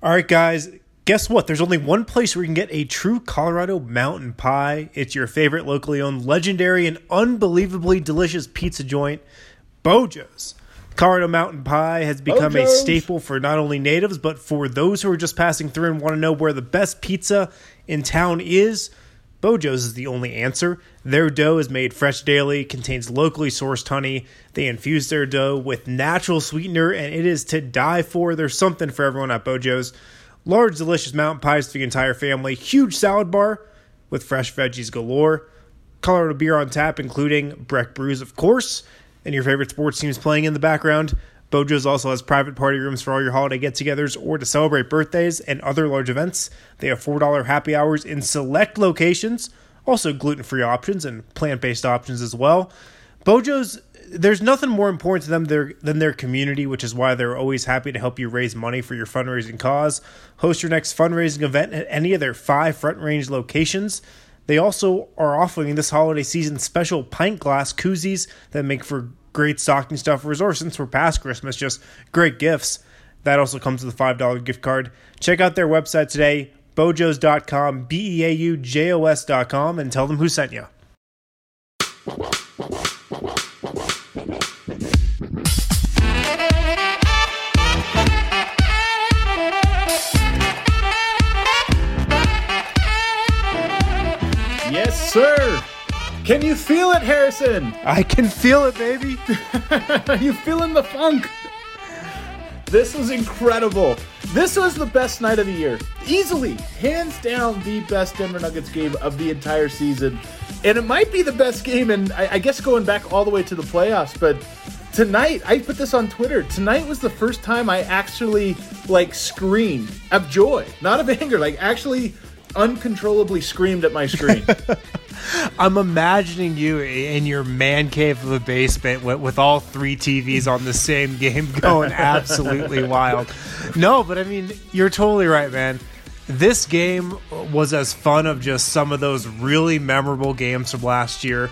All right, guys. Guess what? There's only one place where you can get a true Colorado mountain pie. It's your favorite locally owned, legendary, and unbelievably delicious pizza joint, Beau Jo's. Colorado Mountain Pie has become a staple for not only natives, but for those who are just passing through and want to know where the best pizza in town is. Beau Jo's is the only answer. Their dough is made fresh daily, contains locally sourced honey. They infuse their dough with natural sweetener, and it is to die for. There's something for everyone at Beau Jo's. Large, delicious mountain pies for the entire family. Huge salad bar with fresh veggies galore. Colorado beer on tap, including Breck Brews, of course, and your favorite sports teams playing in the background. Beau Jo's also has private party rooms for all your holiday get togethers or to celebrate birthdays and other large events. They have $4 happy hours in select locations, also gluten free options and plant based options as well. Beau Jo's, there's nothing more important to them than their community, which is why they're always happy to help you raise money for your fundraising cause. Host your next fundraising event at any of their five front range locations. They also are offering this holiday season special pint glass koozies that make for great stocking stuffers, or since we're past Christmas, just great gifts. That also comes with a $5 gift card. Check out their website today, beaujos.com, B E A U J O S.com, and tell them who sent you. Can you feel it, Harrison? I can feel it, baby. Are you feeling the funk? This was incredible. This was the best night of the year. Easily, hands down, the best Denver Nuggets game of the entire season. And it might be the best game, and I, I guess going back all the way to the playoffs, but tonight, I put this on Twitter. Tonight was the first time I actually, like, screamed of joy, not of anger, like, actually uncontrollably screamed at my screen. I'm imagining you in your man cave of a basement with, with all three TVs on the same game going absolutely wild. No, but I mean, you're totally right, man. This game was as fun of just some of those really memorable games from last year.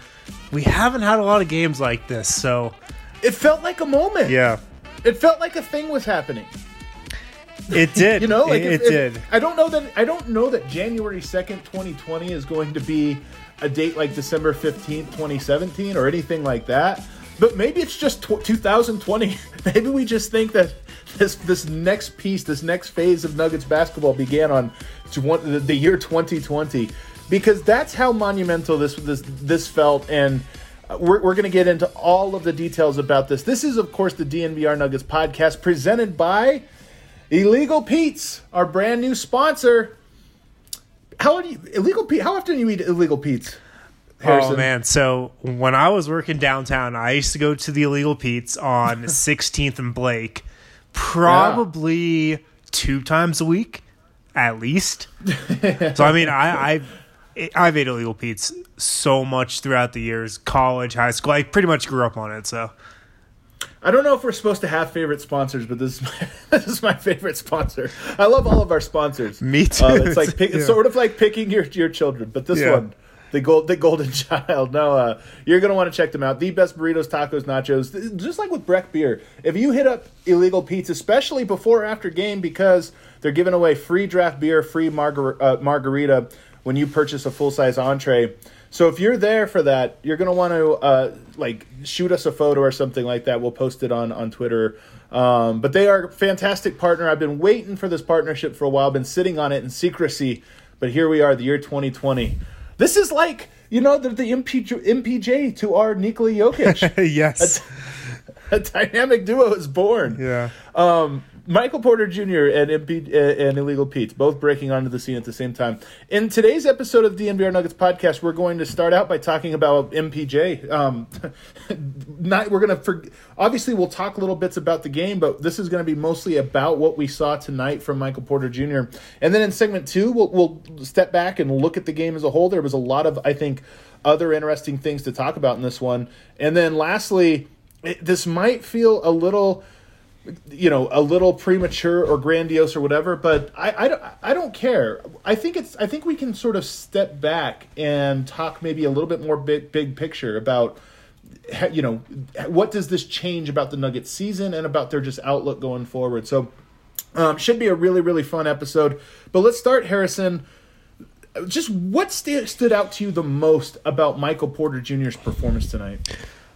We haven't had a lot of games like this, so it felt like a moment. yeah, It felt like a thing was happening. It did. You know, like it, if- it if- did. I don't know that I don't know that January second, twenty twenty, is going to be a date like December fifteenth, twenty seventeen, or anything like that. But maybe it's just tw- 2020. maybe we just think that this this next piece, this next phase of Nuggets basketball began on tw- the, the year 2020, because that's how monumental this this this felt and. uh, We're, we're going to get into all of the details about this. This is, of course, the DNVR Nuggets podcast presented by Illegal Pete's, our brand new sponsor. How do you illegal Pete? How often do you eat illegal Pete's? Harrison? Oh man! So when I was working downtown, I used to go to the Illegal Pete's on 16th and Blake, probably two times a week, at least. so I mean, I I I've ate Illegal Pete's so much throughout the years, college, high school. I pretty much grew up on it. So I don't know if we're supposed to have favorite sponsors, but this is my, this is my favorite sponsor. I love all of our sponsors. Me too. Uh, it's like pick, it's sort of like picking your your children, but this Yeah. one. The gold, the golden child. No, uh, you're gonna want to check them out. The best burritos, tacos, nachos. Just like with Breck beer, if you hit up Illegal Pete's, especially before or after game, because they're giving away free draft beer, free margar- uh, margarita when you purchase a full size entree. So if you're there for that, you're gonna want to uh, like shoot us a photo or something like that. We'll post it on on Twitter. Um, but they are a fantastic partner. I've been waiting for this partnership for a while. I've Been sitting on it in secrecy, but here we are, the year 2020. This is like you know the, the MPJ, MPJ to our Nikola Jokic. yes, a dynamic duo is born. yeah. Um, Michael Porter Jr. and MP, uh, and Illegal Pete both breaking onto the scene at the same time. In today's episode of NBR Nuggets podcast, we're going to start out by talking about MPJ. Um, not we're going to for, obviously we'll talk little bits about the game, but this is going to be mostly about what we saw tonight from Michael Porter Jr. And then in segment two, we'll, we'll step back and look at the game as a whole. There was a lot of I think other interesting things to talk about in this one. And then lastly, it, this might feel a little you know a little premature or grandiose or whatever but I, I, don't- I don't care i think it's i think we can sort of step back and talk maybe a little bit more big big picture about you know what does this change about the nuggets season and about their just outlook going forward so Um, should be a really really fun episode. But let's start, Harrison. Just what st- stood out to you the most about Michael Porter Jr.'s performance tonight?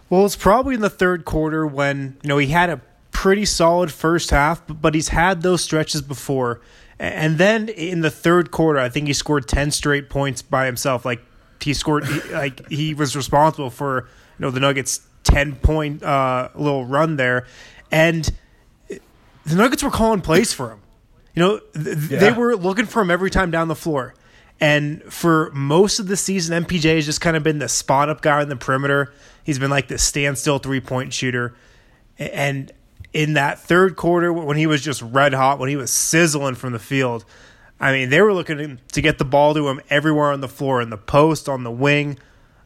Well, it's probably in the third quarter when you know he had a pretty solid first half, but he's had those stretches before. And then in the third quarter, I think he scored ten straight points by himself. Like he scored, like he was responsible for you know the Nuggets' ten point uh, little run there, and the Nuggets were calling plays for him. You know, th- yeah. they were looking for him every time down the floor. And for most of the season, MPJ has just kind of been the spot up guy on the perimeter. He's been like the standstill three point shooter. And in that third quarter, when he was just red hot, when he was sizzling from the field, I mean, they were looking to get the ball to him everywhere on the floor, in the post, on the wing.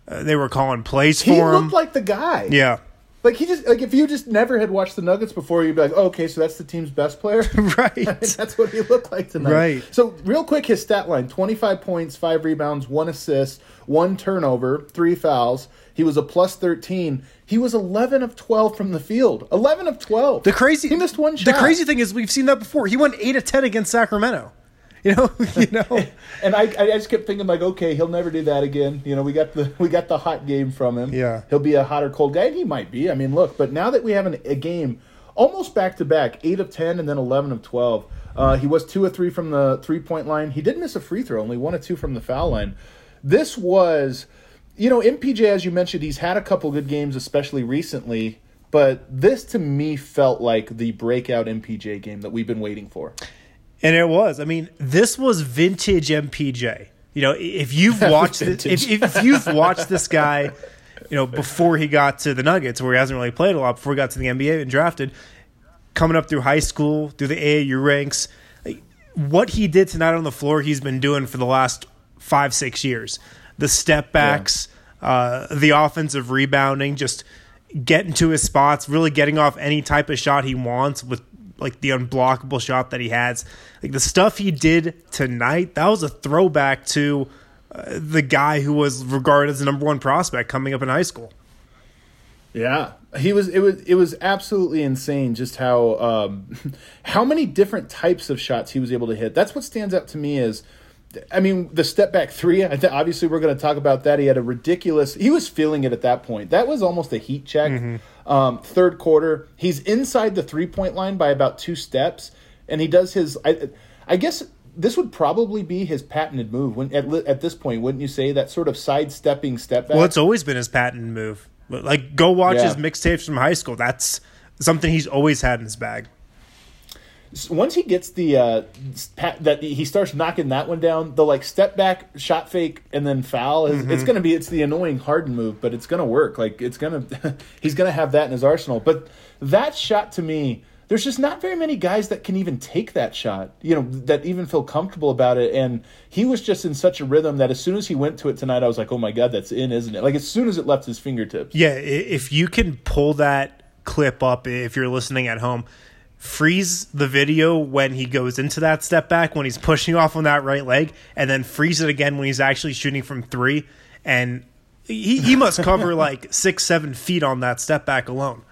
Uh, they were calling plays for he him. He looked like the guy. Yeah. Like he just like if you just never had watched the Nuggets before, you'd be like, oh, okay, so that's the team's best player, right? I mean, that's what he looked like tonight, right? So real quick, his stat line: twenty-five points, five rebounds, one assist, one turnover, three fouls. He was a plus thirteen. He was eleven of twelve from the field. Eleven of twelve. The crazy he missed one shot. The crazy thing is we've seen that before. He went eight of ten against Sacramento. You know, you know. and I, I just kept thinking like, okay, he'll never do that again. You know, we got the we got the hot game from him. Yeah, he'll be a hot or cold guy, and he might be. I mean, look, but now that we have an, a game almost back to back, eight of ten, and then eleven of twelve. Uh, he was two of three from the three point line. He did miss a free throw, only one of two from the foul line. This was, you know, MPJ as you mentioned, he's had a couple good games, especially recently. But this to me felt like the breakout MPJ game that we've been waiting for. And it was. I mean, this was vintage MPJ. You know, if you've watched this, if, if you've watched this guy, you know, before he got to the Nuggets, where he hasn't really played a lot, before he got to the NBA and drafted, coming up through high school, through the AAU ranks, like, what he did tonight on the floor, he's been doing for the last five, six years. The step backs, yeah. uh, the offensive rebounding, just getting to his spots, really getting off any type of shot he wants with like the unblockable shot that he has. Like the stuff he did tonight, that was a throwback to uh, the guy who was regarded as the number one prospect coming up in high school. Yeah, he was. It was. It was absolutely insane just how um, how many different types of shots he was able to hit. That's what stands out to me is I mean, the step back three. Obviously, we're going to talk about that. He had a ridiculous. He was feeling it at that point. That was almost a heat check. Mm-hmm. Um, third quarter, he's inside the three point line by about two steps, and he does his. I, I guess this would probably be his patented move. When at, at this point, wouldn't you say that sort of sidestepping step back? Well, it's always been his patented move. Like, go watch yeah. his mixtapes from high school. That's something he's always had in his bag once he gets the uh, that he starts knocking that one down, the like step back, shot fake, and then foul is mm-hmm. it's gonna be it's the annoying Harden move, but it's gonna work. Like it's gonna he's gonna have that in his arsenal. But that shot to me, there's just not very many guys that can even take that shot. You know that even feel comfortable about it. And he was just in such a rhythm that as soon as he went to it tonight, I was like, oh my god, that's in, isn't it? Like as soon as it left his fingertips. Yeah, if you can pull that clip up, if you're listening at home freeze the video when he goes into that step back when he's pushing off on that right leg and then freeze it again when he's actually shooting from three. And he, he must cover like six seven feet on that step back alone.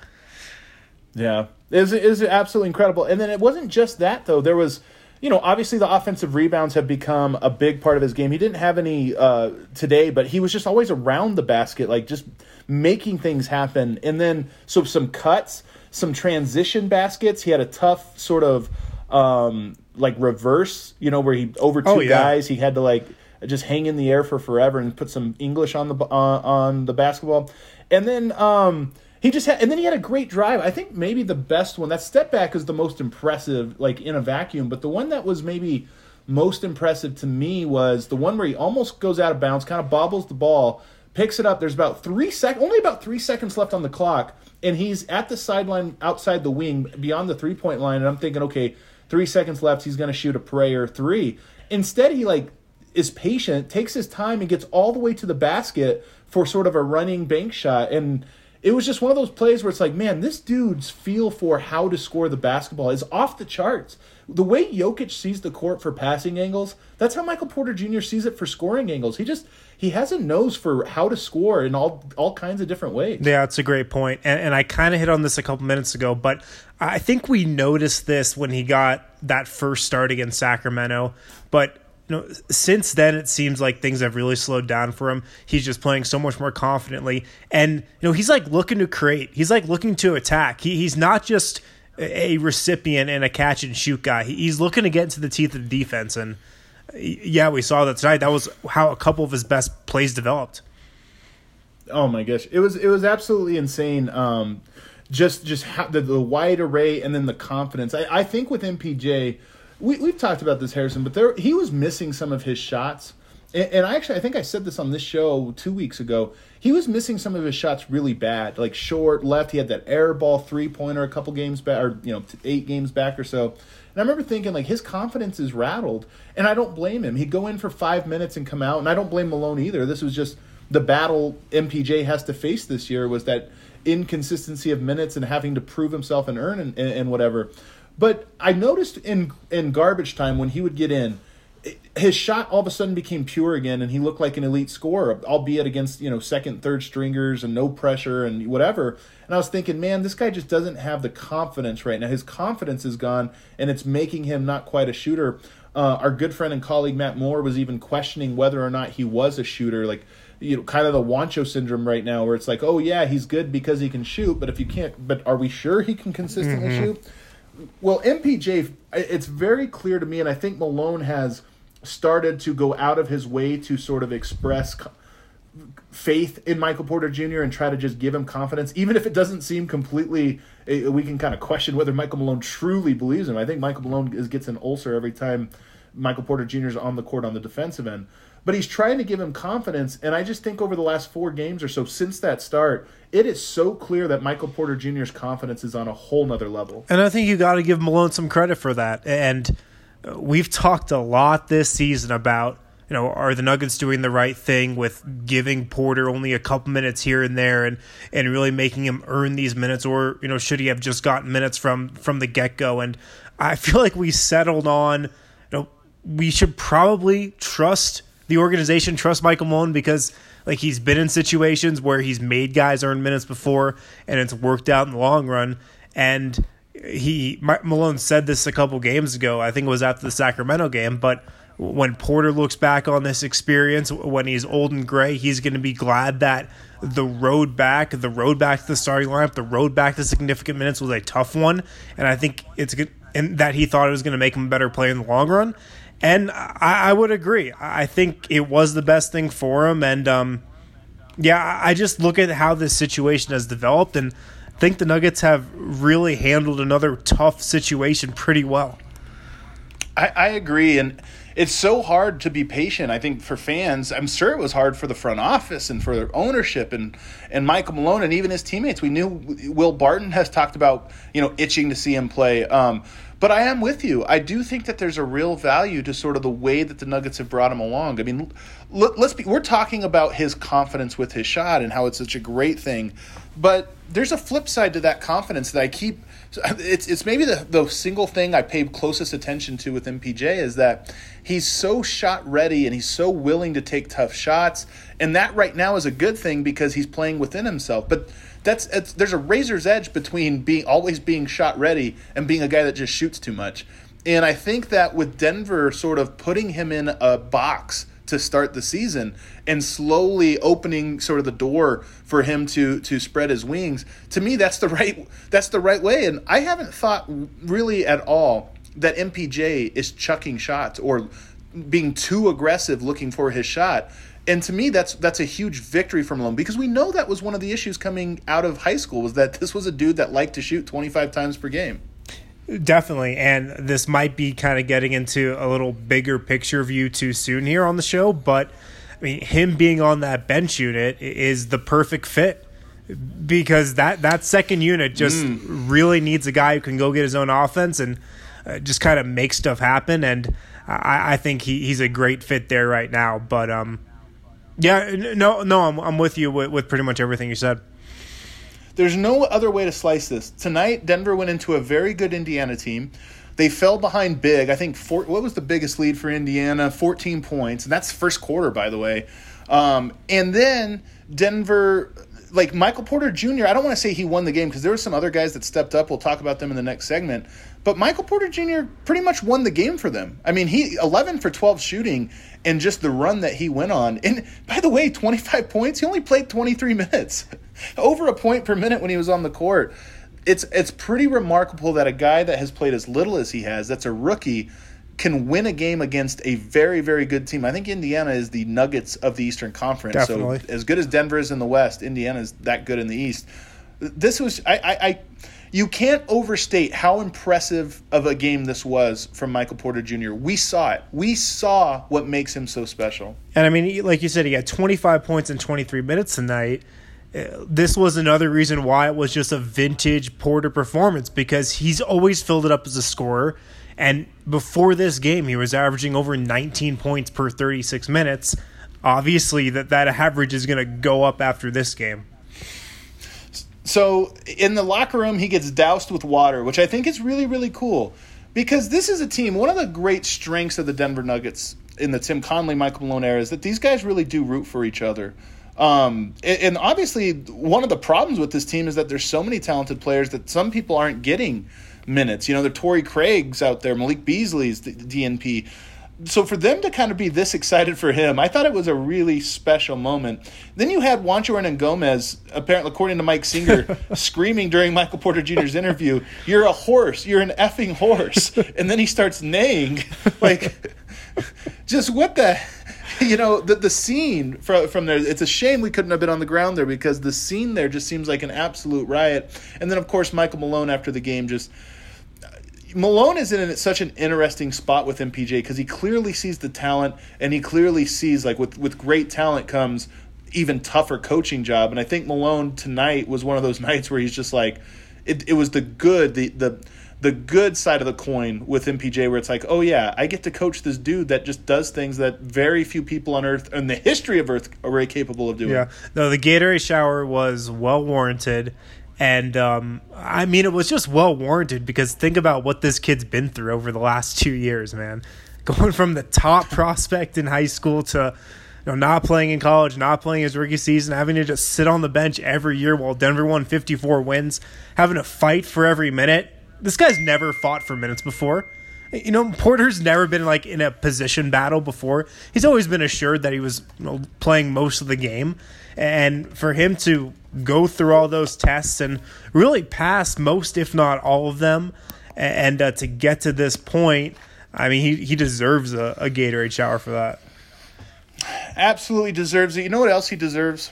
Yeah. Is is absolutely incredible. And then it wasn't just that though. There was you know obviously the offensive rebounds have become a big part of his game. He didn't have any uh, today but he was just always around the basket like just making things happen. And then so some cuts some transition baskets. He had a tough sort of um, like reverse, you know, where he over two oh, yeah. guys, he had to like just hang in the air for forever and put some English on the uh, on the basketball, and then um, he just had, and then he had a great drive. I think maybe the best one. That step back is the most impressive, like in a vacuum. But the one that was maybe most impressive to me was the one where he almost goes out of bounds, kind of bobbles the ball, picks it up. There's about three sec, only about three seconds left on the clock, and he's at the sideline outside the wing beyond the three point line and i'm thinking okay three seconds left he's going to shoot a prayer three instead he like is patient takes his time and gets all the way to the basket for sort of a running bank shot and it was just one of those plays where it's like, man, this dude's feel for how to score the basketball is off the charts. The way Jokic sees the court for passing angles, that's how Michael Porter Jr. sees it for scoring angles. He just he has a nose for how to score in all all kinds of different ways. Yeah, it's a great point. And, and I kind of hit on this a couple minutes ago, but I think we noticed this when he got that first start against Sacramento. But you know, since then it seems like things have really slowed down for him. He's just playing so much more confidently, and you know, he's like looking to create. He's like looking to attack. He, he's not just a recipient and a catch and shoot guy. He's looking to get into the teeth of the defense, and yeah, we saw that tonight. That was how a couple of his best plays developed. Oh my gosh, it was it was absolutely insane. Um, just just how, the, the wide array and then the confidence. I, I think with MPJ, we we've talked about this Harrison, but there he was missing some of his shots. And, and I actually I think I said this on this show two weeks ago. He was missing some of his shots really bad, like short left. He had that air ball three pointer a couple games back, or you know eight games back or so. And I remember thinking like his confidence is rattled, and I don't blame him. He'd go in for five minutes and come out, and I don't blame Malone either. This was just the battle MPJ has to face this year was that inconsistency of minutes and having to prove himself and earn and, and whatever. But I noticed in in garbage time when he would get in, his shot all of a sudden became pure again, and he looked like an elite scorer, albeit against you know second, third stringers and no pressure and whatever. And I was thinking, man, this guy just doesn't have the confidence right now. His confidence is gone, and it's making him not quite a shooter. Uh, our good friend and colleague Matt Moore was even questioning whether or not he was a shooter, like you know, kind of the Juancho syndrome right now, where it's like, oh yeah, he's good because he can shoot, but if you can't, but are we sure he can consistently mm-hmm. shoot? Well, MPJ, it's very clear to me, and I think Malone has started to go out of his way to sort of express faith in Michael Porter Jr. and try to just give him confidence, even if it doesn't seem completely. Eh, we can kind of question whether Michael Malone truly believes him. I think Michael Malone is, gets an ulcer every time Michael Porter Jr. is on the court on the defensive end. But he's trying to give him confidence, and I just think over the last four games or so since that start, it is so clear that Michael Porter Jr.'s confidence is on a whole nother level. And I think you got to give Malone some credit for that. And we've talked a lot this season about you know, are the Nuggets doing the right thing with giving Porter only a couple minutes here and there and and really making him earn these minutes? Or, you know, should he have just gotten minutes from from the get-go? And I feel like we settled on you know we should probably trust the organization, trust Michael Malone because like he's been in situations where he's made guys earn minutes before and it's worked out in the long run. And he Malone said this a couple games ago. I think it was after the Sacramento game, but when Porter looks back on this experience, when he's old and gray, he's going to be glad that the road back, the road back to the starting lineup, the road back to significant minutes was a tough one, and I think it's good, and that he thought it was going to make him a better player in the long run. And I, I, would agree. I think it was the best thing for him, and um, yeah, I just look at how this situation has developed, and think the Nuggets have really handled another tough situation pretty well. I, I agree, and it's so hard to be patient. I think for fans, I'm sure it was hard for the front office and for their ownership and and Michael Malone and even his teammates. We knew Will Barton has talked about you know itching to see him play. Um, but I am with you. I do think that there's a real value to sort of the way that the Nuggets have brought him along. I mean, let, us be. We're talking about his confidence with his shot and how it's such a great thing, but there's a flip side to that confidence that I keep it's it's maybe the the single thing I pay closest attention to with MPJ is that he's so shot ready and he's so willing to take tough shots, and that right now is a good thing because he's playing within himself. But that's there's a razor's edge between being always being shot ready and being a guy that just shoots too much. And I think that with Denver sort of putting him in a box to start the season and slowly opening sort of the door for him to to spread his wings to me that's the right that's the right way. And i haven't thought really at all that mpj is chucking shots or being too aggressive looking for his shot. And to me that's that's a huge victory for Malone because we know that was one of the issues coming out of high school was that this was a dude that liked to shoot 25 times per game Definitely. And this might be kind of getting into a little bigger picture view too soon here on the show, but I mean, him being on that bench unit is the perfect fit because that, that second unit just mm. really needs a guy who can go get his own offense and uh, just kind of make stuff happen. And I, I think he, he's a great fit there right now. But um, yeah, no, no, I'm, I'm with you with, with pretty much everything you said. There's no other way to slice this. Tonight, Denver went into a very good Indiana team. They fell behind big. I think four, what was the biggest lead for Indiana? 14 points, and that's first quarter, by the way. Um, and then Denver, like Michael Porter Jr. I don't want to say he won the game because there were some other guys that stepped up. We'll talk about them in the next segment. But Michael Porter Jr. pretty much won the game for them. I mean, he 11 for 12 shooting and just the run that he went on. And by the way, 25 points. He only played 23 minutes, over a point per minute when he was on the court. It's it's pretty remarkable that a guy that has played as little as he has, that's a rookie, can win a game against a very very good team. I think Indiana is the Nuggets of the Eastern Conference. Definitely. So as good as Denver is in the West, Indiana is that good in the East. This was I, I, I you can't overstate how impressive of a game this was from Michael Porter Jr. We saw it. We saw what makes him so special. And I mean, like you said, he had 25 points in 23 minutes tonight. Uh, This was another reason why it was just a vintage Porter performance because he's always filled it up as a scorer. And before this game, he was averaging over 19 points per 36 minutes. Obviously, that, that average is going to go up after this game. So in the locker room, he gets doused with water, which I think is really, really cool. Because this is a team, one of the great strengths of the Denver Nuggets in the Tim Connelly, Michael Malone era is that these guys really do root for each other. Um, and, obviously, one of the problems with this team is that there's so many talented players that some people aren't getting minutes. You know, the Torrey Craig's out there, Malik Beasley's the DNP. So for them to kind of be this excited for him, I thought it was a really special moment. Then you had Juancho Hernangomez, apparently according to Mike Singer, screaming during Michael Porter Jr.'s interview, "You're a horse! You're an effing horse!" And then he starts neighing, like, just what the, you know, the the scene from from there. It's a shame we couldn't have been on the ground there because the scene there just seems like an absolute riot. And then of course Michael Malone after the game just uh, Malone is in such an interesting spot with MPJ because he clearly sees the talent and he clearly sees like with with great talent comes even tougher coaching job. And I think Malone tonight was one of those nights where he's just like, it, it was the good the the the good side of the coin with MPJ where it's like, oh yeah, I get to coach this dude that just does things that very few people on Earth in the history of Earth are very capable of doing. Yeah. No, the Gatorade shower was well warranted. And um, I mean, it was just well warranted because think about what this kid's been through over the last two years, man. Going from the top prospect in high school to you know, not playing in college, not playing his rookie season, having to just sit on the bench every year while Denver won 54 wins, having to fight for every minute. This guy's never fought for minutes before. You know, Porter's never been like in a position battle before. He's always been assured that he was you know, playing most of the game, and for him to go through all those tests and really pass most, if not all of them, and uh, to get to this point, I mean, he he deserves a, a Gatorade shower for that. Absolutely deserves it. You know what else he deserves?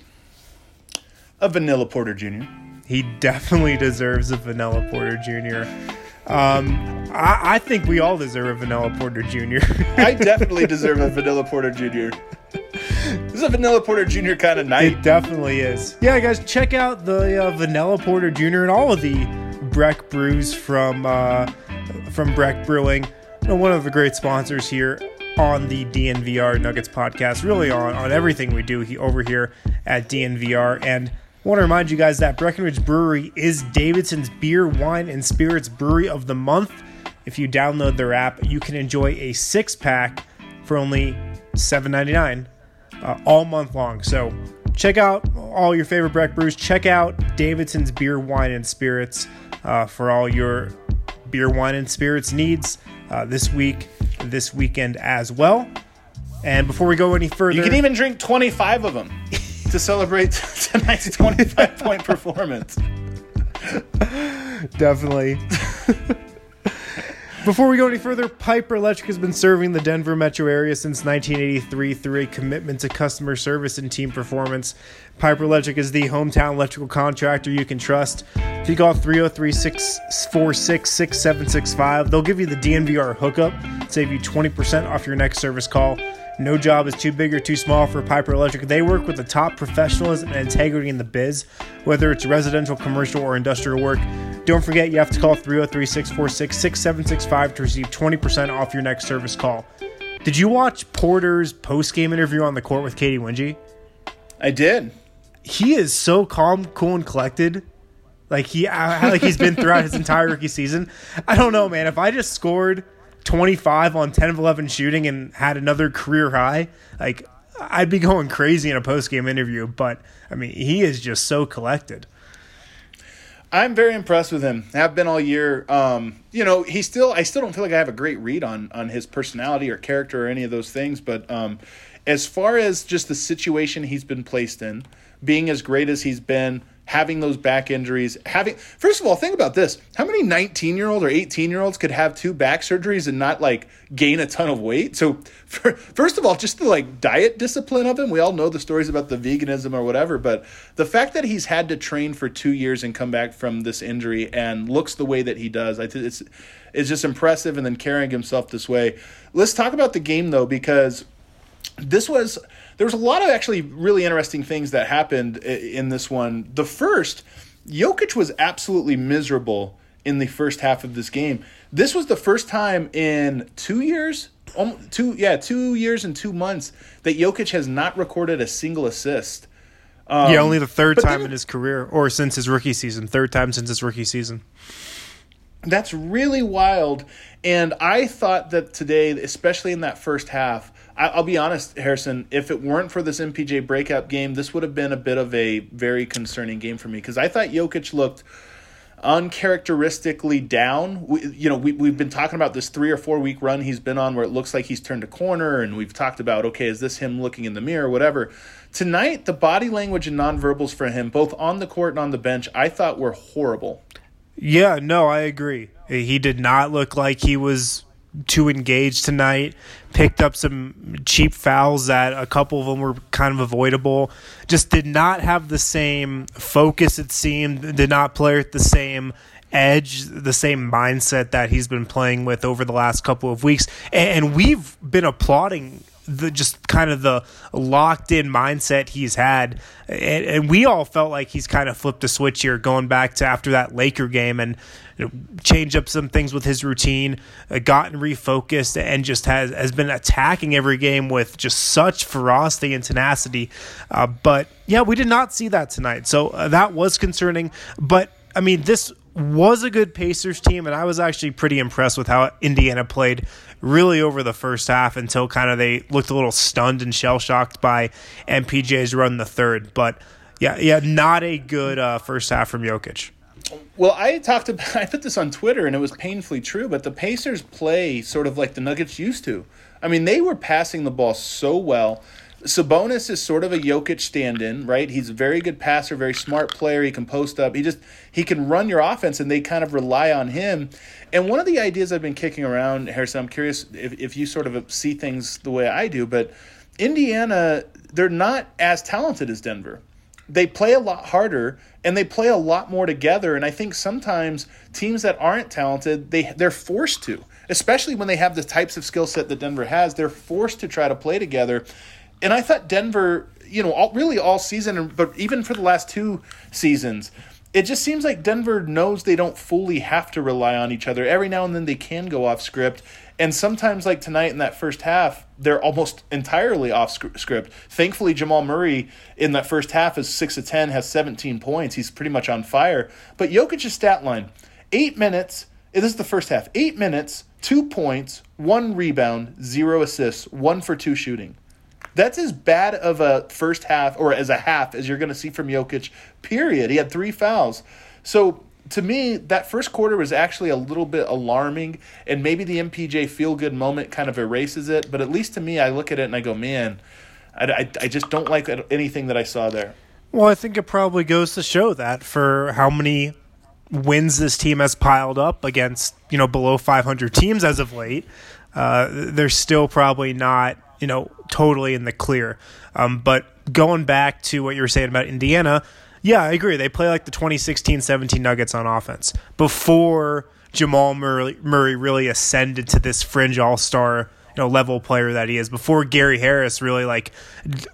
A Vanilla Porter Jr. He definitely deserves a Vanilla Porter Jr. Um, I, I think we all deserve a Vanilla Porter Jr. I definitely deserve a Vanilla Porter Jr. This is a Vanilla Porter Jr. kind of night. It definitely is. Yeah, guys, check out the uh, Vanilla Porter Jr. and all of the Breck brews from uh, from Breck Brewing. You know, one of the great sponsors here on the DNVR Nuggets podcast. Really on on everything we do he, over here at DNVR. And want to remind you guys that Breckenridge Brewery is Davidson's beer, wine, and spirits brewery of the month. If you download their app, you can enjoy a six pack for only $7.99 uh, all month long. So check out all your favorite Breck brews. Check out Davidson's beer, wine, and spirits uh, for all your beer, wine, and spirits needs uh, this week, this weekend as well. And before we go any further, You can even drink 25 of them to celebrate tonight's 25 point performance. Definitely. Before we go any further, Piper Electric has been serving the Denver metro area since 1983 through a commitment to customer service and team performance. Piper Electric is the hometown electrical contractor you can trust. If you call 303 646 6765, they'll give you the DNVR hookup, save you 20% off your next service call. No job is too big or too small for Piper Electric. They work with the top professionalism and integrity in the biz, whether it's residential, commercial, or industrial work. Don't forget, you have to call 303 646 6765 to receive 20% off your next service call. Did you watch Porter's post game interview on the court with Katie Winge? I did. He is so calm, cool, and collected. like he like he's been throughout his entire rookie season. I don't know, man. If I just scored 25 on 10 of 11 shooting and had another career high, like I'd be going crazy in a post game interview. But I mean, he is just so collected. I'm very impressed with him. Have been all year. Um, you know, he still. I still don't feel like I have a great read on on his personality or character or any of those things. But um, as far as just the situation he's been placed in, being as great as he's been, having those back injuries, having first of all, think about this: how many 19 year old or 18 year olds could have two back surgeries and not like gain a ton of weight? So, for, first of all, just the like diet discipline of him. We all know the stories about the veganism or whatever, but the fact that he's had to train for two years and come back from this injury and looks the way that he does, I think it's it's just impressive. And then carrying himself this way. Let's talk about the game though, because this was there was a lot of actually really interesting things that happened in this one. The first, Jokic was absolutely miserable in the first half of this game. This was the first time in two years, two yeah, two years and two months that Jokic has not recorded a single assist. Um, yeah, only the third time in his career, or since his rookie season. Third time since his rookie season. That's really wild. And I thought that today, especially in that first half, I'll be honest, Harrison. If it weren't for this MPJ breakout game, this would have been a bit of a very concerning game for me because I thought Jokic looked uncharacteristically down. We, you know, we, we've been talking about this three or four week run he's been on where it looks like he's turned a corner, and we've talked about, okay, is this him looking in the mirror, whatever. Tonight, the body language and nonverbals for him, both on the court and on the bench, I thought were horrible. Yeah, no, I agree. He did not look like he was too engaged tonight. Picked up some cheap fouls that a couple of them were kind of avoidable. Just did not have the same focus, it seemed. Did not play at the same edge, the same mindset that he's been playing with over the last couple of weeks. And we've been applauding the just kind of the locked in mindset he's had, and, and, we all felt like he's kind of flipped a switch here, going back to after that Laker game and know, changed up some things with his routine, uh, gotten refocused, and just has has been attacking every game with just such ferocity and tenacity. Uh, but yeah, we did not see that tonight, so uh, that was concerning. But I mean, this was a good Pacers team, and I was actually pretty impressed with how Indiana played really over the first half until kind of they looked a little stunned and shell shocked by MPJ's run in the third. But yeah, yeah, not a good uh, first half from Jokic. Well, I talked about I put this on Twitter and it was painfully true, but the Pacers play sort of like the Nuggets used to. I mean, they were passing the ball so well. Sabonis is sort of a Jokic stand-in, right? He's a very good passer, very smart player. He can post up. He just he can run your offense, and they kind of rely on him. And one of the ideas I've been kicking around, Harrison, I'm curious if, if you sort of see things the way I do, but Indiana, they're not as talented as Denver. They play a lot harder and they play a lot more together. And I think sometimes teams that aren't talented, they they're forced to, especially when they have the types of skill set that Denver has. They're forced to try to play together. And I thought Denver, you know, all, really all season, but even for the last two seasons, it just seems like Denver knows they don't fully have to rely on each other. Every now and then they can go off script. And sometimes, like tonight in that first half, they're almost entirely off script. Thankfully, Jamal Murray in that first half is 6 of 10, has 17 points. He's pretty much on fire. But Jokic's stat line eight minutes. This is the first half. Eight minutes, two points, one rebound, zero assists, one for two shooting. That's as bad of a first half or as a half as you're going to see from Jokic, period. He had three fouls. So to me, that first quarter was actually a little bit alarming, and maybe the MPJ feel good moment kind of erases it. But at least to me, I look at it and I go, man, I, I, I just don't like anything that I saw there. Well, I think it probably goes to show that for how many wins this team has piled up against you know below 500 teams as of late, uh, they're still probably not you know, totally in the clear. Um, but going back to what you were saying about Indiana, yeah, I agree. They play like the 2016-17 Nuggets on offense before Jamal Murray, Murray really ascended to this fringe all-star you know level player that he is. Before Gary Harris really like d-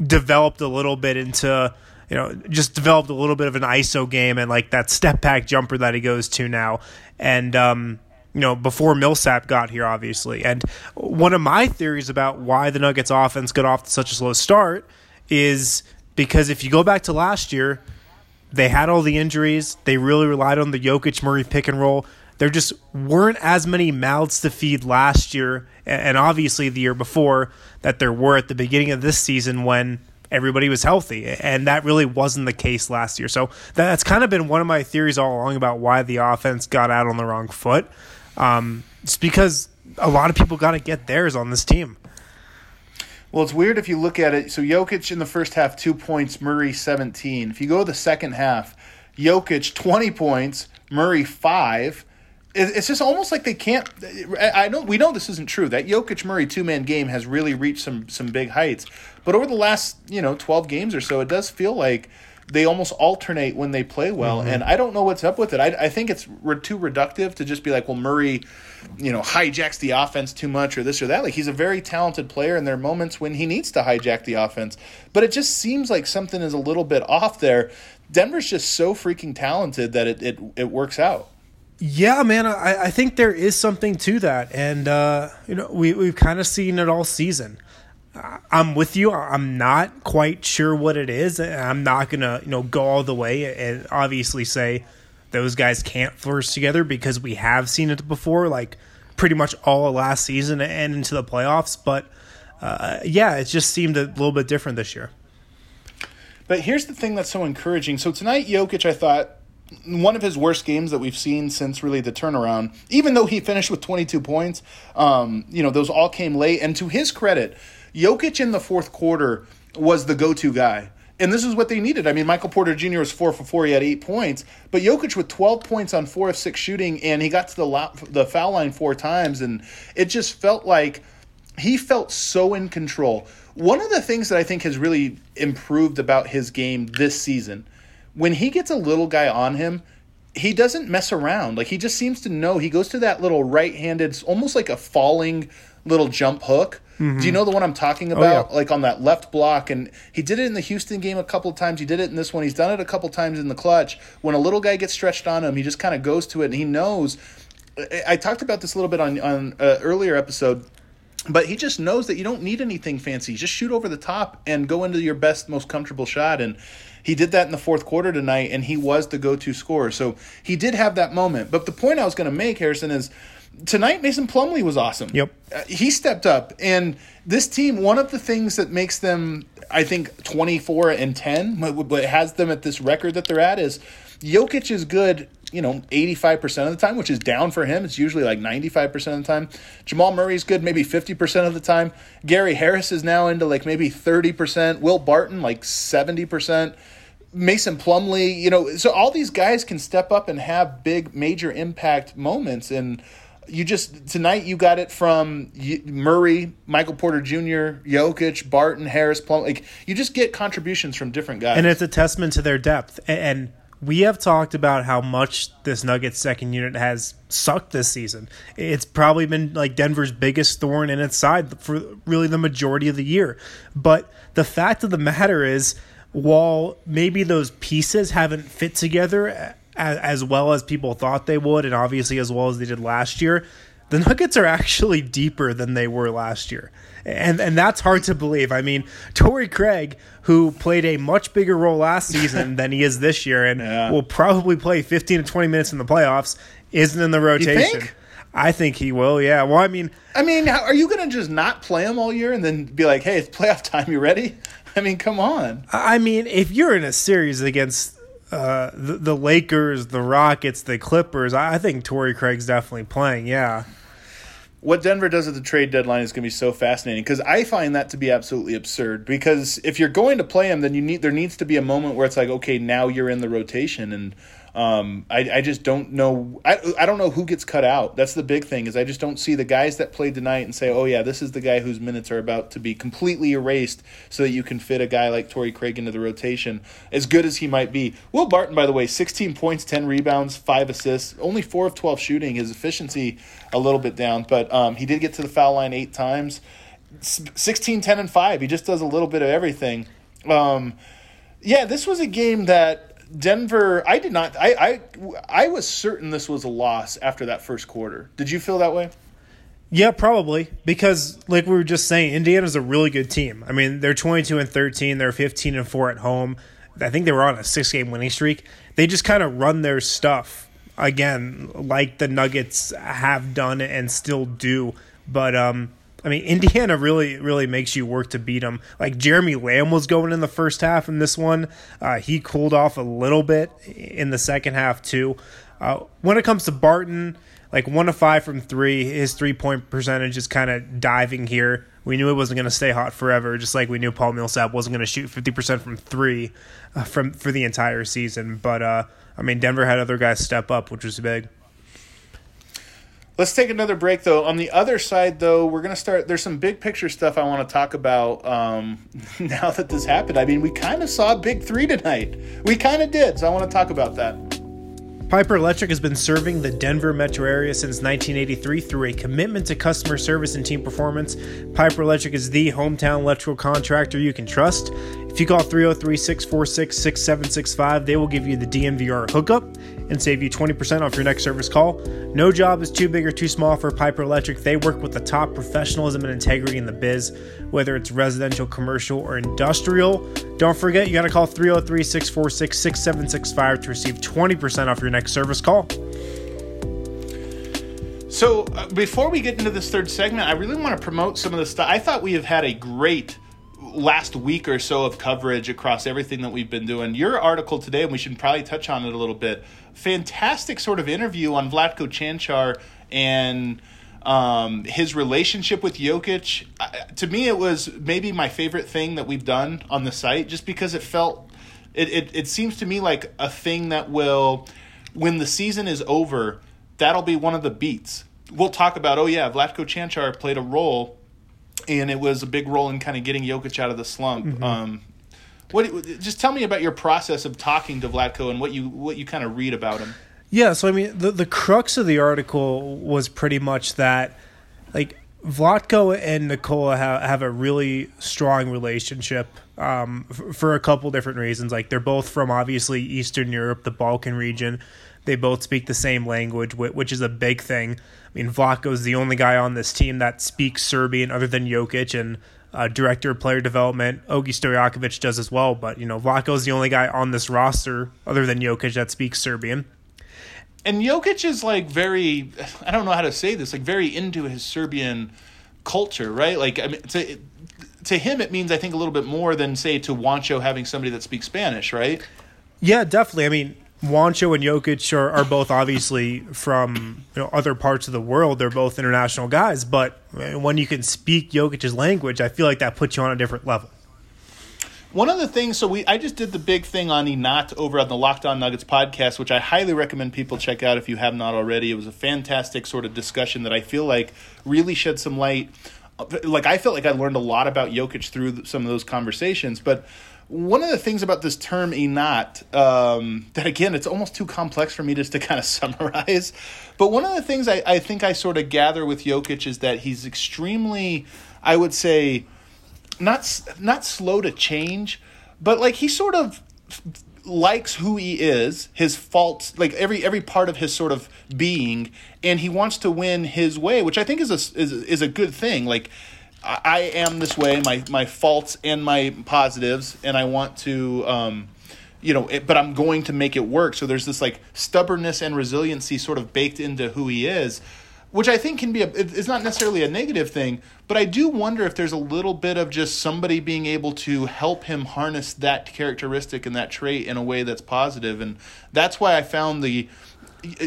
developed a little bit into you know just developed a little bit of an ISO game and like that step back jumper that he goes to now. And um, you know, before Millsap got here, obviously. And one of my theories about why the Nuggets offense got off to such a slow start is because if you go back to last year, they had all the injuries. They really relied on the Jokic Murray pick and roll. There just weren't as many mouths to feed last year, and obviously the year before, that there were at the beginning of this season when everybody was healthy. And that really wasn't the case last year. So that's kind of been one of my theories all along about why the offense got out on the wrong foot. Um, it's because a lot of people got to get theirs on this team. Well, it's weird if you look at it. So Jokic in the first half, two points, Murray 17. If you go to the second half, Jokic 20 points, Murray five. It's just almost like they can't. I know we know this isn't true. That Jokic Murray two man game has really reached some some big heights, but over the last you know twelve games or so, it does feel like they almost alternate when they play well, mm-hmm. and I don't know what's up with it. I, I think it's re- too reductive to just be like, well, Murray, you know, hijacks the offense too much or this or that. Like he's a very talented player, and there are moments when he needs to hijack the offense, but it just seems like something is a little bit off there. Denver's just so freaking talented that it it, it works out. Yeah, man, I, I think there is something to that, and uh, you know, we we've kind of seen it all season. I'm with you. I'm not quite sure what it is. I'm not gonna, you know, go all the way and obviously say those guys can't flourish together because we have seen it before, like pretty much all last season and into the playoffs. But uh, yeah, it just seemed a little bit different this year. But here's the thing that's so encouraging. So tonight, Jokic, I thought one of his worst games that we've seen since really the turnaround. Even though he finished with 22 points, um, you know those all came late. And to his credit Jokic in the fourth quarter was the go to guy. And this is what they needed. I mean, Michael Porter Jr. was four for four. He had eight points. But Jokic with 12 points on four of six shooting, and he got to the, la- the foul line four times. And it just felt like he felt so in control. One of the things that I think has really improved about his game this season, when he gets a little guy on him, he doesn't mess around. Like he just seems to know. He goes to that little right handed, almost like a falling little jump hook Mm-hmm. Do you know the one I'm talking about? Oh, yeah. Like on that left block, and he did it in the Houston game a couple of times. He did it in this one. He's done it a couple times in the clutch. When a little guy gets stretched on him, he just kind of goes to it, and he knows. I talked about this a little bit on on uh, earlier episode but he just knows that you don't need anything fancy. Just shoot over the top and go into your best, most comfortable shot. And he did that in the fourth quarter tonight, and he was the go to scorer. So he did have that moment. But the point I was going to make, Harrison, is tonight Mason Plumlee was awesome. Yep. Uh, he stepped up and this team one of the things that makes them I think 24 and 10 what has them at this record that they're at is Jokic is good, you know, 85% of the time, which is down for him. It's usually like 95% of the time. Jamal Murray's good maybe 50% of the time. Gary Harris is now into like maybe 30%. Will Barton like 70%. Mason Plumlee, you know, so all these guys can step up and have big major impact moments and you just tonight you got it from Murray, Michael Porter Jr., Jokic, Barton, Harris, Plum. Like you just get contributions from different guys, and it's a testament to their depth. And we have talked about how much this Nuggets second unit has sucked this season. It's probably been like Denver's biggest thorn in its side for really the majority of the year. But the fact of the matter is, while maybe those pieces haven't fit together as, as well as people thought they would, and obviously as well as they did last year, the Nuggets are actually deeper than they were last year. And and that's hard to believe. I mean, Torrey Craig, who played a much bigger role last season than he is this year and yeah. will probably play 15 to 20 minutes in the playoffs, isn't in the rotation. Think? I think he will. Yeah. Well, I mean, I mean, are you going to just not play him all year and then be like, "Hey, it's playoff time. You ready?" I mean, come on. I mean, if you're in a series against uh, the, the Lakers, the Rockets, the Clippers. I, I think Torrey Craig's definitely playing. Yeah. What Denver does at the trade deadline is going to be so fascinating because I find that to be absolutely absurd. Because if you're going to play him, then you need there needs to be a moment where it's like, okay, now you're in the rotation, and um, I, I just don't know. I, I don't know who gets cut out. That's the big thing is I just don't see the guys that played tonight and say, oh yeah, this is the guy whose minutes are about to be completely erased, so that you can fit a guy like Torrey Craig into the rotation. As good as he might be, Will Barton, by the way, 16 points, 10 rebounds, five assists, only four of 12 shooting. His efficiency a little bit down, but um, he did get to the foul line eight times. 16, 10, and five. He just does a little bit of everything. Um, yeah, this was a game that Denver, I did not. I, I I was certain this was a loss after that first quarter. Did you feel that way? Yeah, probably because, like we were just saying, Indiana's a really good team. I mean, they're twenty-two and thirteen. They're fifteen and four at home. I think they were on a six game winning streak. They just kind of run their stuff again, like the Nuggets have done and still do. But um, I mean, Indiana really, really makes you work to beat them. Like Jeremy Lamb was going in the first half in this one. Uh, he cooled off a little bit in the second half too. Uh, when it comes to Barton, like one of five from three, his three point percentage is kind of diving here. We knew it wasn't going to stay hot forever, just like we knew Paul Millsap wasn't going to shoot fifty percent from three uh, from for the entire season. But uh, I mean, Denver had other guys step up, which was big. Let's take another break, though. On the other side, though, we're to start. There's some big picture stuff I want to talk about um, now that this happened. I mean, we kind of saw big three tonight. We kind of did, so I want to talk about that. Piper Electric has been serving the Denver metro area since 1983 through a commitment to customer service and team performance. Piper Electric is the hometown electrical contractor you can trust. If you call 303 646 6765, they will give you the DNVR hookup and save you 20% off your next service call. No job is too big or too small for Piper Electric. They work with the top professionalism and integrity in the biz, whether it's residential, commercial, or industrial. Don't forget, you got to call 303 646 6765 to receive 20% off your next service call. So, uh, before we get into this third segment, I really want to promote some of the stuff. I thought we have had a great last week or so of coverage across everything that we've been doing. Your article today, and we should probably touch on it a little bit. Fantastic sort of interview on Vlatko Cancar and um, his relationship with Jokic. Uh, to me, it was maybe my favorite thing that we've done on the site, just because it felt. It, it, it seems to me like a thing that will, when the season is over, that'll be one of the beats. We'll talk about, oh yeah, Vlatko Cancar played a role and it was a big role in kind of getting Jokic out of the slump. Mm-hmm. Um, what just tell me about your process of talking to Vlatko and what you what you kind of read about him. Yeah, so I mean, the the crux of the article was pretty much that, like Vlatko and Nikola have, have a really strong relationship um, f- for a couple different reasons. Like they're both from obviously Eastern Europe, the Balkan region. They both speak the same language, which is a big thing. I mean, Vlatko is the only guy on this team that speaks Serbian other than Jokic, and uh, director of player development Ogi Stojakovic does as well. But you know, Vlatko is the only guy on this roster other than Jokic that speaks Serbian. And Jokic is like very, I don't know how to say this, like very into his Serbian culture, right? Like, I mean, to, to him, it means I think a little bit more than say to Juancho having somebody that speaks Spanish, right? Yeah, definitely. I mean, Juancho and Jokic are, are both obviously from you know, other parts of the world. They're both international guys, but eh, when you can speak Jokic's language, I feel like that puts you on a different level. One of the things, so we I just did the big thing on Inat over on the Locked On Nuggets podcast, which I highly recommend people check out if you have not already. It was a fantastic sort of discussion that I feel like really shed some light. Like I felt like I learned a lot about Jokic through some of those conversations, but one of the things about this term inat um, that again it's almost too complex for me just to kind of summarize but one of the things I, I think i sort of gather with Jokic is that he's extremely i would say not not slow to change but like he sort of likes who he is his faults like every every part of his sort of being and he wants to win his way which i think is a is, is a good thing. Like I am this way, my my faults and my positives, and I want to, um, you know, it, but I'm going to make it work. So there's this like stubbornness and resiliency sort of baked into who he is, which I think can be a. It's not necessarily a negative thing, but I do wonder if there's a little bit of just somebody being able to help him harness that characteristic and that trait in a way that's positive, and that's why I found the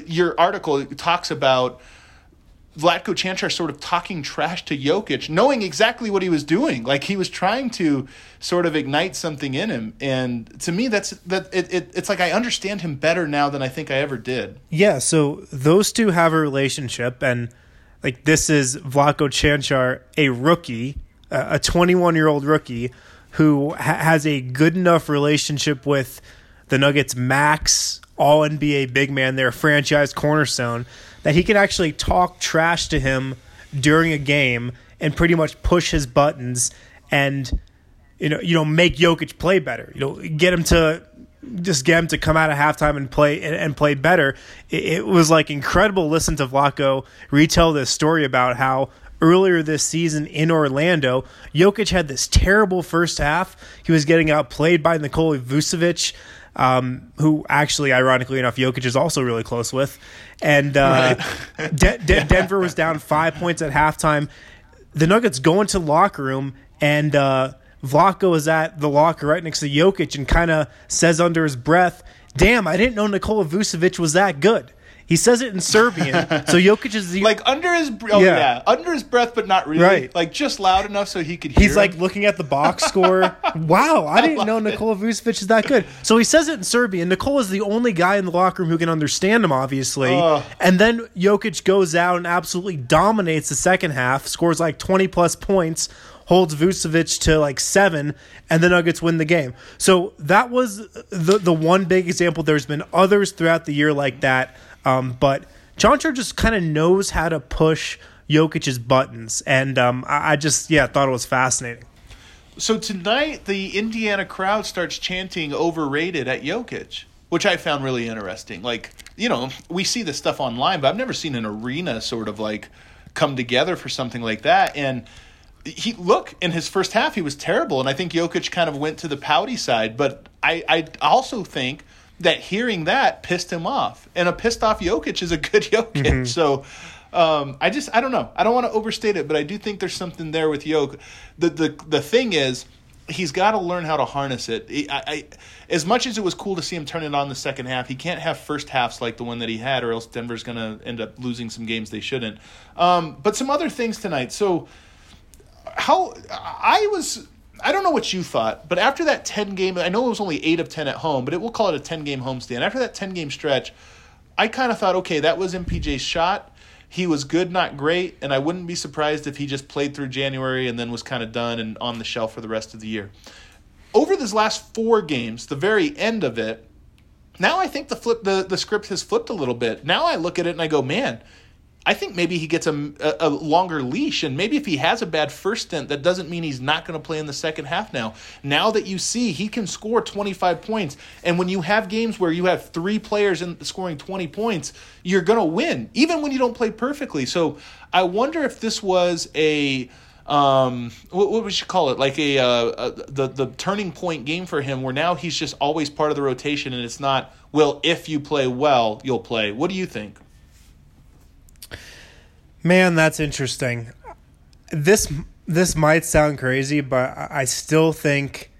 your article talks about Vlatko Cancar sort of talking trash to Jokic, knowing exactly what he was doing. Like he was trying to sort of ignite something in him. And to me, that's that it, it it's like I understand him better now than I think I ever did. Yeah. So those two have a relationship, and like this is Vlatko Cancar, a rookie, a 21 year old rookie who ha- has a good enough relationship with the Nuggets max all NBA big man, their franchise cornerstone that he can actually talk trash to him during a game and pretty much push his buttons and you know you know make Jokic play better. You know, get him to just get him to come out of halftime and play and, and play better. It, it, was like incredible. Listen to Vlatko retell this story about how earlier this season in Orlando. Jokic had this terrible first half. He was getting outplayed by Nikola Vucevic, um, who actually, ironically enough, Jokic is also really close with. And uh, right. De- De- Denver was down five points at halftime. The Nuggets go into the locker room and uh, Vlatko is at the locker right next to Jokic and kind of says under his breath, "Damn, I didn't know Nikola Vucevic was that good." He says it in Serbian, so Jokic is the, like under his oh yeah. yeah. under his breath, but not really, right. like just loud enough so he could. Hear He's him. like looking at the box score. wow, I didn't know Nikola Vucevic is that good. So he says it in Serbian. Nikola is the only guy in the locker room who can understand him, obviously. And then Jokic goes out and absolutely dominates the second half, scores like twenty plus points holds Vucevic to like seven, and the Nuggets win the game. So that was the the one big example. There's been others throughout the year like that, um, but Joncho just kind of knows how to push Jokic's buttons, and um, I, I just yeah thought it was fascinating. So tonight, the Indiana crowd starts chanting "overrated" at Jokic, which I found really interesting. Like you know, we see this stuff online, but I've never seen an arena sort of like come together for something like that, and he look in his first half he was terrible, and I think Jokic kind of went to the pouty side. But I I also think that hearing that pissed him off, and a pissed off Jokic is a good Jokic. Mm-hmm. So. Um, I just I don't know. I don't want to overstate it, but I do think there's something there with Yoke. The the the thing is, he's got to learn how to harness it. I, I, as much as it was cool to see him turn it on the second half, he can't have first halves like the one that he had, or else Denver's going to end up losing some games they shouldn't. Um, but some other things tonight. So how I was I don't know what you thought, but after that 10 game, I know it was only 8 of 10 at home, but it, we'll call it a 10 game homestand. After that 10 game stretch, I kind of thought, okay, that was MPJ's shot. He was good, not great, and I wouldn't be surprised if he just played through January and then was kind of done and on the shelf for the rest of the year. Over these last four games, the very end of it, now I think the flip the, the script has flipped a little bit. Now I look at it and I go, man, I think maybe he gets a, a, longer leash, and maybe if he has a bad first stint, that doesn't mean he's not going to play in the second half now. Now that you see he can score 25 points, and when you have games where you have three players in scoring 20 points, you're going to win, even when you don't play perfectly. So I wonder if this was a um, what, what would you call it? Like a, uh, a, the the turning point game for him, where now he's just always part of the rotation, and it's not well if you play well, you'll play. What do you think? Man, that's interesting. This this might sound crazy, but I still think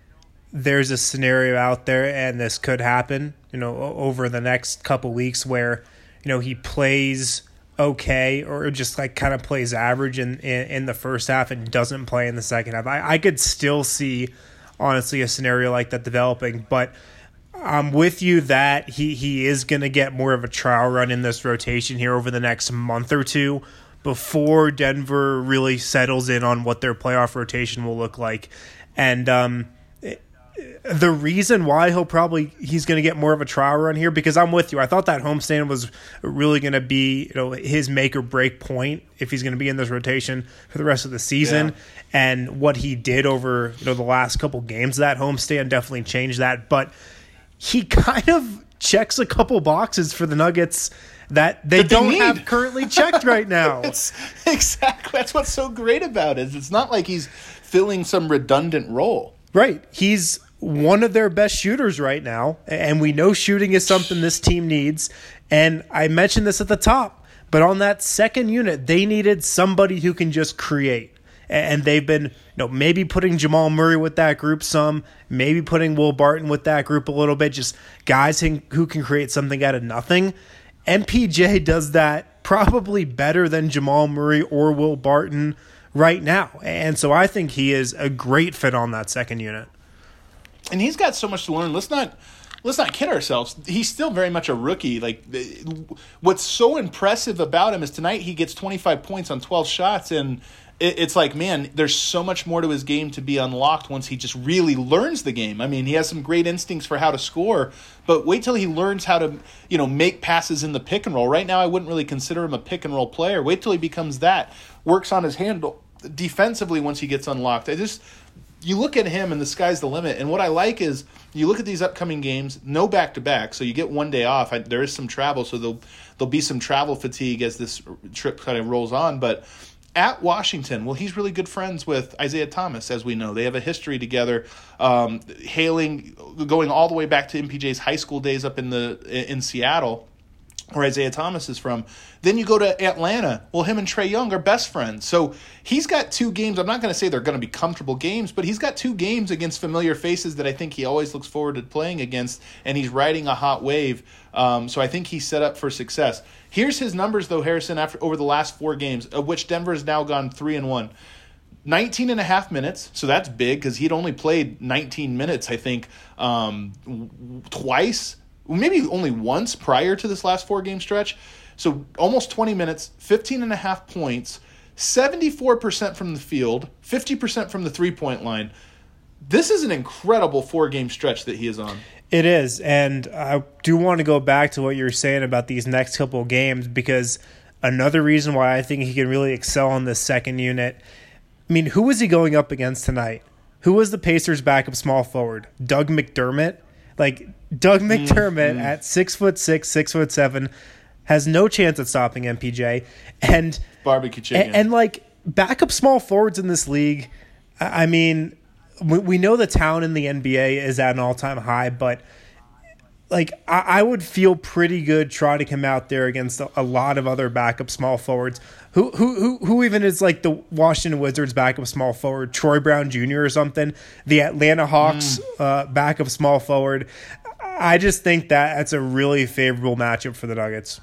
there's a scenario out there, and this could happen. You know, over the next couple weeks, where you know he plays okay or just like kind of plays average in, in, in the first half and doesn't play in the second half. I, I could still see honestly a scenario like that developing, but I'm with you that he he is going to get more of a trial run in this rotation here over the next month or two before Denver really settles in on what their playoff rotation will look like. And um, the reason why he'll probably he's going to get more of a trial run here because I'm with you. I thought that homestand was really going to be you know his make or break point if he's going to be in this rotation for the rest of the season. Yeah. And what he did over you know the last couple games that homestand definitely changed that. But he kind of checks a couple boxes for the Nuggets that they that don't they have currently checked right now. exactly. That's what's so great about it. It's not like he's filling some redundant role. Right. He's one of their best shooters right now, and we know shooting is something this team needs. And I mentioned this at the top, but on that second unit, they needed somebody who can just create. And they've been, you know, maybe putting Jamal Murray with that group some, maybe putting Will Barton with that group a little bit, just guys who can create something out of nothing. MPJ does that probably better than Jamal Murray or Will Barton right now. And so I think he is a great fit on that second unit. And he's got so much to learn. Let's not let's not kid ourselves. He's still very much a rookie. Like what's so impressive about him is tonight he gets 25 points on 12 shots and it's like man there's so much more to his game to be unlocked once he just really learns the game. I mean he has some great instincts for how to score but wait till he learns how to you know make passes in the pick and roll. Right now i wouldn't really consider him a pick and roll player. Wait till he becomes that. Works on his handle defensively once he gets unlocked. I just you look at him and the sky's the limit. And what i like is you look at these upcoming games no back to back so you get one day off. I, there is some travel so there'll there'll be some travel fatigue as this trip kind of rolls on. But at Washington. Well, he's really good friends with Isaiah Thomas, as we know. They have a history together, um, hailing, going all the way back to MPJ's high school days up in the in Seattle where Isaiah Thomas is from. Then you go to Atlanta. Well, him and Trae Young are best friends. So he's got two games. I'm not going to say they're going to be comfortable games, but he's got two games against familiar faces that I think he always looks forward to playing against, and he's riding a hot wave. Um, so I think he's set up for success. Here's his numbers, though, Harrison, after over the last four games, of which Denver has now gone 3 and 1. 19 and a half minutes, so that's big because he'd only played 19 minutes, I think, um, twice maybe only once prior to this last four game stretch. So almost 20 minutes, 15 and a half points, 74% from the field, 50% from the three point line. This is an incredible four game stretch that he is on. It is. And I do want to go back to what you were saying about these next couple games because another reason why I think he can really excel on this second unit. I mean, who was he going up against tonight? Who was the Pacers' backup small forward? Doug McDermott? Like Doug McDermott mm-hmm. at six foot six, six foot seven, has no chance at stopping MPJ. And barbecue chicken. And, and like backup small forwards in this league, I mean, we, we know the talent in the NBA is at an all time high, but like I, I, would feel pretty good trying to come out there against a, a, lot of other backup small forwards. Who who who who even is like the Washington Wizards backup small forward, Troy Brown Jr. or something, the Atlanta Hawks mm. uh, backup small forward. I just think that that's a really favorable matchup for the Nuggets.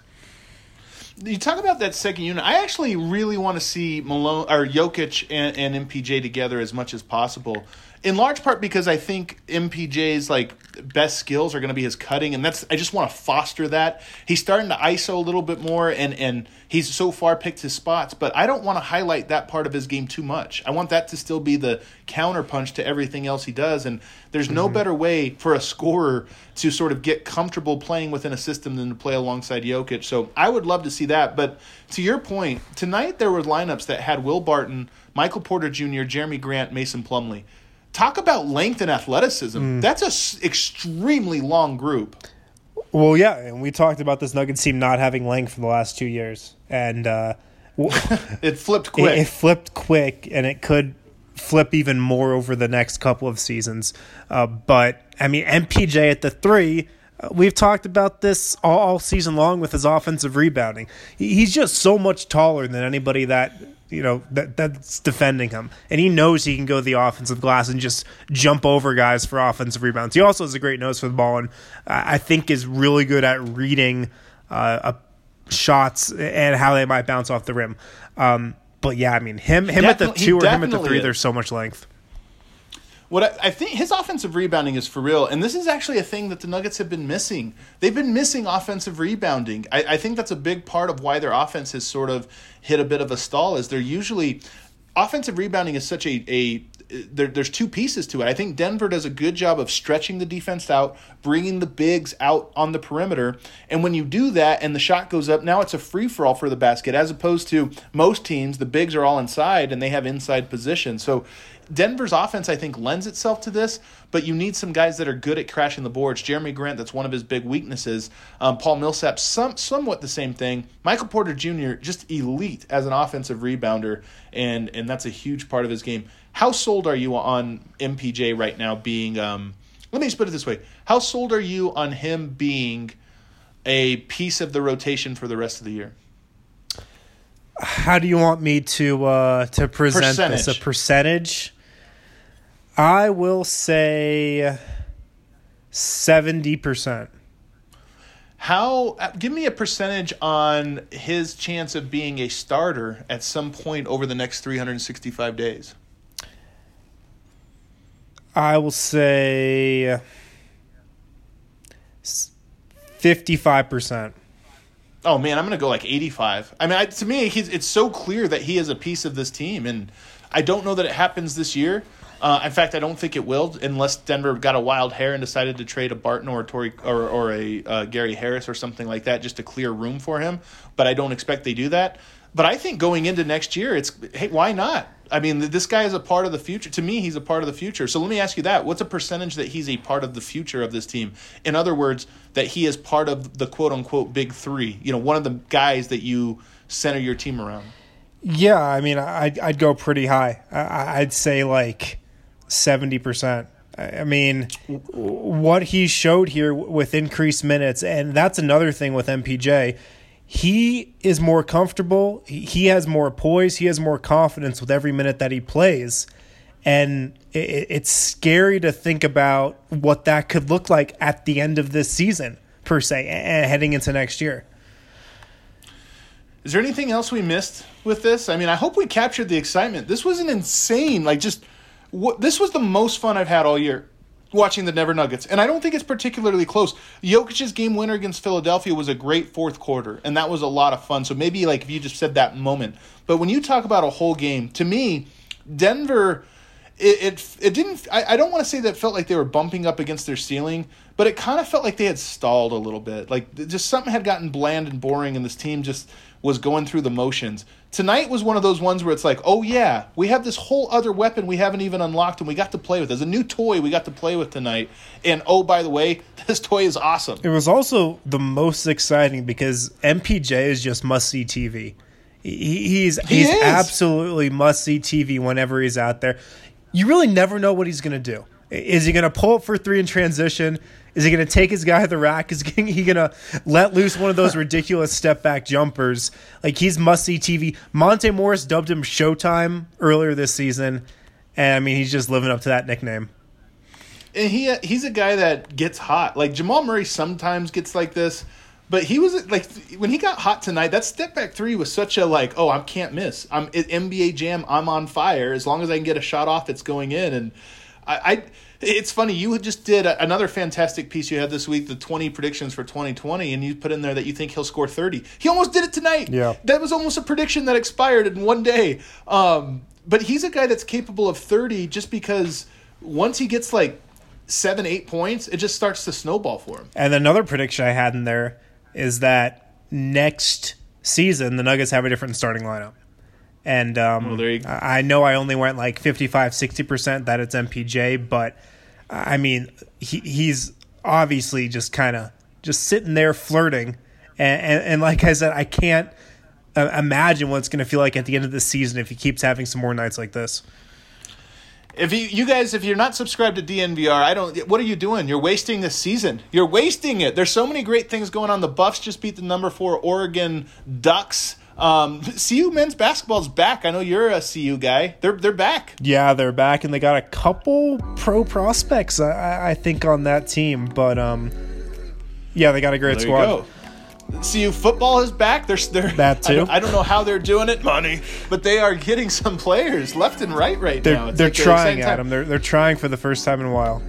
You talk about that second unit. I actually really want to see Malone or Jokic and, and MPJ together as much as possible in large part because I think MPJ's like best skills are going to be his cutting, and that's I just want to foster that. He's starting to ISO a little bit more, and and he's so far picked his spots, but I don't want to highlight that part of his game too much. I want that to still be the counterpunch to everything else he does, and there's mm-hmm. no better way for a scorer to sort of get comfortable playing within a system than to play alongside Jokic. So I would love to see that. But to your point, tonight there were lineups that had Will Barton, Michael Porter Jr., Jerami Grant, Mason Plumlee talk about length and athleticism. Mm. That's a s- extremely long group. Well, yeah, and we talked about this Nuggets team not having length for the last two years, and uh, it flipped quick. It, it, flipped quick, and it could flip even more over the next couple of seasons. Uh, but I mean, MPJ at the three. Uh, we've talked about this all, all season long with his offensive rebounding. He's just so much taller than anybody that you know that that's defending him, and he knows he can go to the offensive glass and just jump over guys for offensive rebounds. He also has a great nose for the ball, and I think is really good at reading uh, shots and how they might bounce off the rim. Um, but yeah, I mean him him at the two or him at the three, is. there's so much length. What I, I, think his offensive rebounding is for real, and this is actually a thing that the Nuggets have been missing. They've been missing offensive rebounding. I, I think that's a big part of why their offense has sort of hit a bit of a stall. Is they're usually offensive rebounding is such a a there, there's two pieces to it. I think Denver does a good job of stretching the defense out, bringing the bigs out on the perimeter. And when you do that and the shot goes up, now it's a free for all for the basket, as opposed to most teams, the bigs are all inside and they have inside position. So Denver's offense, I think, lends itself to this, but you need some guys that are good at crashing the boards. Jerami Grant, that's one of his big weaknesses. Um, Paul Millsap, some somewhat the same thing. Michael Porter Jr., just elite as an offensive rebounder, and and that's a huge part of his game. How sold are you on MPJ right now being? Um, let me just put it this way: How sold are you on him being a piece of the rotation for the rest of the year? How do you want me to uh, to present percentage. this? A percentage? I will say seventy percent. How? Uh, give me a percentage on his chance of being a starter at some point over the next three hundred and sixty-five days. I will say fifty-five percent. Oh man, I'm gonna go like eighty-five. I mean, I, to me, it's so clear that he is a piece of this team, and I don't know that it happens this year. Uh, in fact, I don't think it will unless Denver got a wild hair and decided to trade a Barton or a Torrey or, or a uh, Gary Harris or something like that just to clear room for him. But I don't expect they do that. But I think going into next year, it's hey, why not? I mean, this guy is a part of the future. To me, he's a part of the future. So let me ask you that: What's a percentage that he's a part of the future of this team? In other words, that he is part of the quote unquote big three. You know, one of the guys that you center your team around. Yeah, I mean, I'd, I'd go pretty high. I'd say like 70%. I mean, what he showed here with increased minutes, and that's another thing with MPJ. He is more comfortable. He has more poise. He has more confidence with every minute that he plays. And it's scary to think about what that could look like at the end of this season, per se, and heading into next year. Is there anything else we missed with this? I mean, I hope we captured the excitement. This was an insane, like, just what this was the most fun I've had all year watching the Denver Nuggets, and I don't think it's particularly close. Jokic's game winner against Philadelphia was a great fourth quarter, and that was a lot of fun. So maybe like if you just said that moment, but when you talk about a whole game, to me, Denver. It, it, it didn't I, I don't want to say that felt like they were bumping up against their ceiling but it kind of felt like they had stalled a little bit like just something had gotten bland and boring and this team just was going through the motions. Tonight was one of those ones where it's like, oh yeah, we have this whole other weapon we haven't even unlocked and we got to play with. There's a new toy we got to play with tonight. And oh, by the way, this toy is awesome. It was also the most exciting because MPJ is just must see TV. He's he he's is. absolutely must see TV whenever he's out there. You really never know what he's going to do. Is he going to pull up for three in transition? Is he going to take his guy at the rack? Is he going to let loose one of those ridiculous step back jumpers? Like he's must see TV. Monte Morris dubbed him Showtime earlier this season, and I mean he's just living up to that nickname. And he uh, he's a guy that gets hot. Like Jamal Murray sometimes gets like this, but he was like when he got hot tonight. That step back three was such a like oh I can't miss. I'm NBA Jam. I'm on fire. As long as I can get a shot off, it's going in. And I, I it's funny. You just did another fantastic piece you had this week, the 20 predictions for 2020, and you put in there that you think he'll score 30. He almost did it tonight. Yeah. That was almost a prediction that expired in one day. Um, but he's a guy that's capable of 30 just because once he gets like seven, eight points, it just starts to snowball for him. And another prediction I had in there is that next season, the Nuggets have a different starting lineup. And um, well, I know I only went like 55, 60% that it's MPJ, but I mean, he, he's obviously just kind of just sitting there flirting. And, and, and, like I said, I can't uh, imagine what it's going to feel like at the end of the season if he keeps having some more nights like this. If you, you guys, if you're not subscribed to DNVR, I don't. What are you doing? You're wasting this season. You're wasting it. There's so many great things going on. The Buffs just beat the number four Oregon Ducks. Um, CU men's basketball is back. I know you're a CU guy. They're they're back. Yeah, they're back, and they got a couple pro prospects. I, I think on that team, but um, yeah, they got a great well, squad. CU football is back. They're, they're that too. I don't, I don't, know how they're doing it, money, but they are getting some players left and right right they're, now. It's they're like trying at them. They're they're trying for the first time in a while.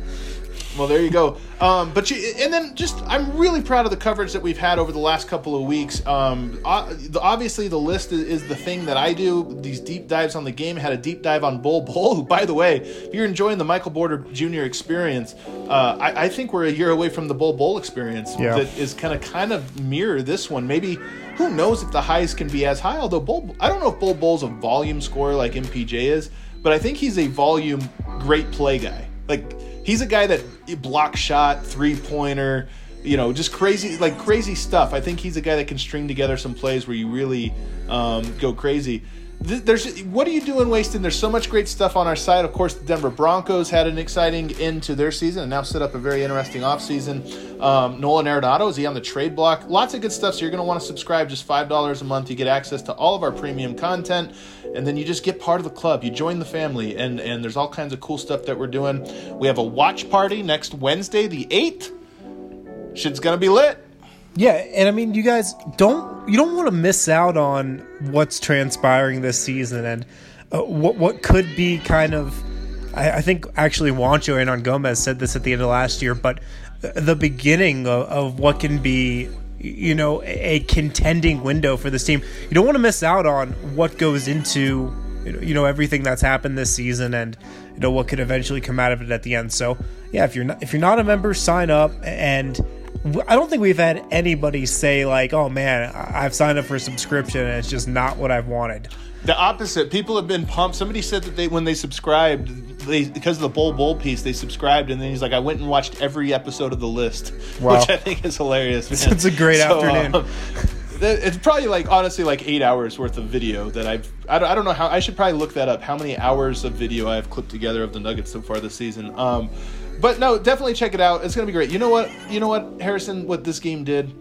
Well, there you go. Um, but you, and then just I'm really proud of the coverage that we've had over the last couple of weeks. Um, obviously, the list is, is, the thing that I do. These deep dives on the game. I had a deep dive on Bol Bol. Who, by the way, if you're enjoying the Michael Porter Jr. experience, uh, I, I, think we're a year away from the Bol Bol experience. Yeah. That is kind of kind of mirror this one. Maybe who knows if the highs can be as high? Although Bol, I don't know if Bol Bol's a volume scorer like MPJ is, but I think he's a volume great play guy. Like he's a guy that block shot, three pointer, you know, just crazy, like crazy stuff. I think he's a guy that can string together some plays where you really um, go crazy there's what are you doing wasting there's so much great stuff on our site of course the denver broncos had an exciting end to their season and now set up a very interesting offseason. Um, nolan arenado is he on the trade block? Lots of good stuff so you're going to want to subscribe just $5 a month you get access to all of our premium content and then you just get part of the club you join the family and and there's all kinds of cool stuff that we're doing. We have a watch party next wednesday the 8th shit's going to be lit yeah, and I mean, you guys don't you don't want to miss out on what's transpiring this season and uh, what what could be kind of. I, I think actually Juancho Hernangomez said this at the end of last year, but the beginning of, of what can be you know a contending window for this team. You don't want to miss out on what goes into you know everything that's happened this season and you know what could eventually come out of it at the end. So yeah, if you're not if you're not a member, sign up and I don't think we've had anybody say like, "Oh man, I've signed up for a subscription and it's just not what I've wanted." The opposite. People have been pumped. Somebody said that they when they subscribed, they because of the Bol Bol piece, they subscribed, and then he's like, "I went and watched every episode of the list," wow. which I think is hilarious. Man. It's a great so, afternoon. Um, it's probably like honestly like eight hours worth of video that I've. I don't, I don't know how. I should probably look that up. How many hours of video I've clipped together of the Nuggets so far this season. Um, but no, definitely check it out. It's gonna be great. You know what? You know what, Harrison? What this game did.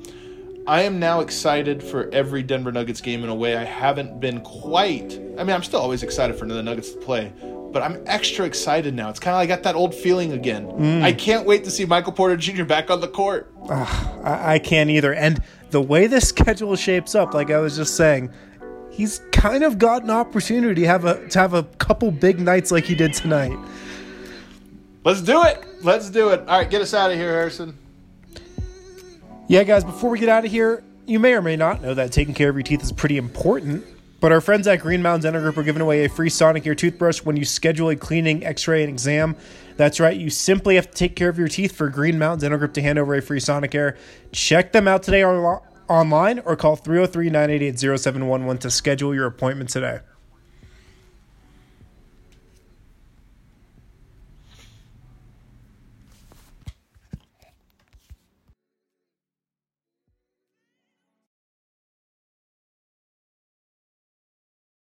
I am now excited for every Denver Nuggets game in a way I haven't been quite. I mean, I'm still always excited for the Nuggets to play, but I'm extra excited now. It's kind of like I got that old feeling again. Mm. I can't wait to see Michael Porter Jr. back on the court. Uh, I, I can't either. And the way the schedule shapes up, like I was just saying, he's kind of got an opportunity to have a to have a couple big nights like he did tonight. Let's do it. Let's do it. All right, get us out of here, Harrison. Yeah, guys, before we get out of here, you may or may not know that taking care of your teeth is pretty important. But our friends at Green Mountain Dental Group are giving away a free Sonic Sonicare toothbrush when you schedule a cleaning, x ray, and exam. That's right, you simply have to take care of your teeth for Green Mountain Dental Group to hand over a free Sonic Sonicare. Check them out today online or call 303 988 0711 to schedule your appointment today.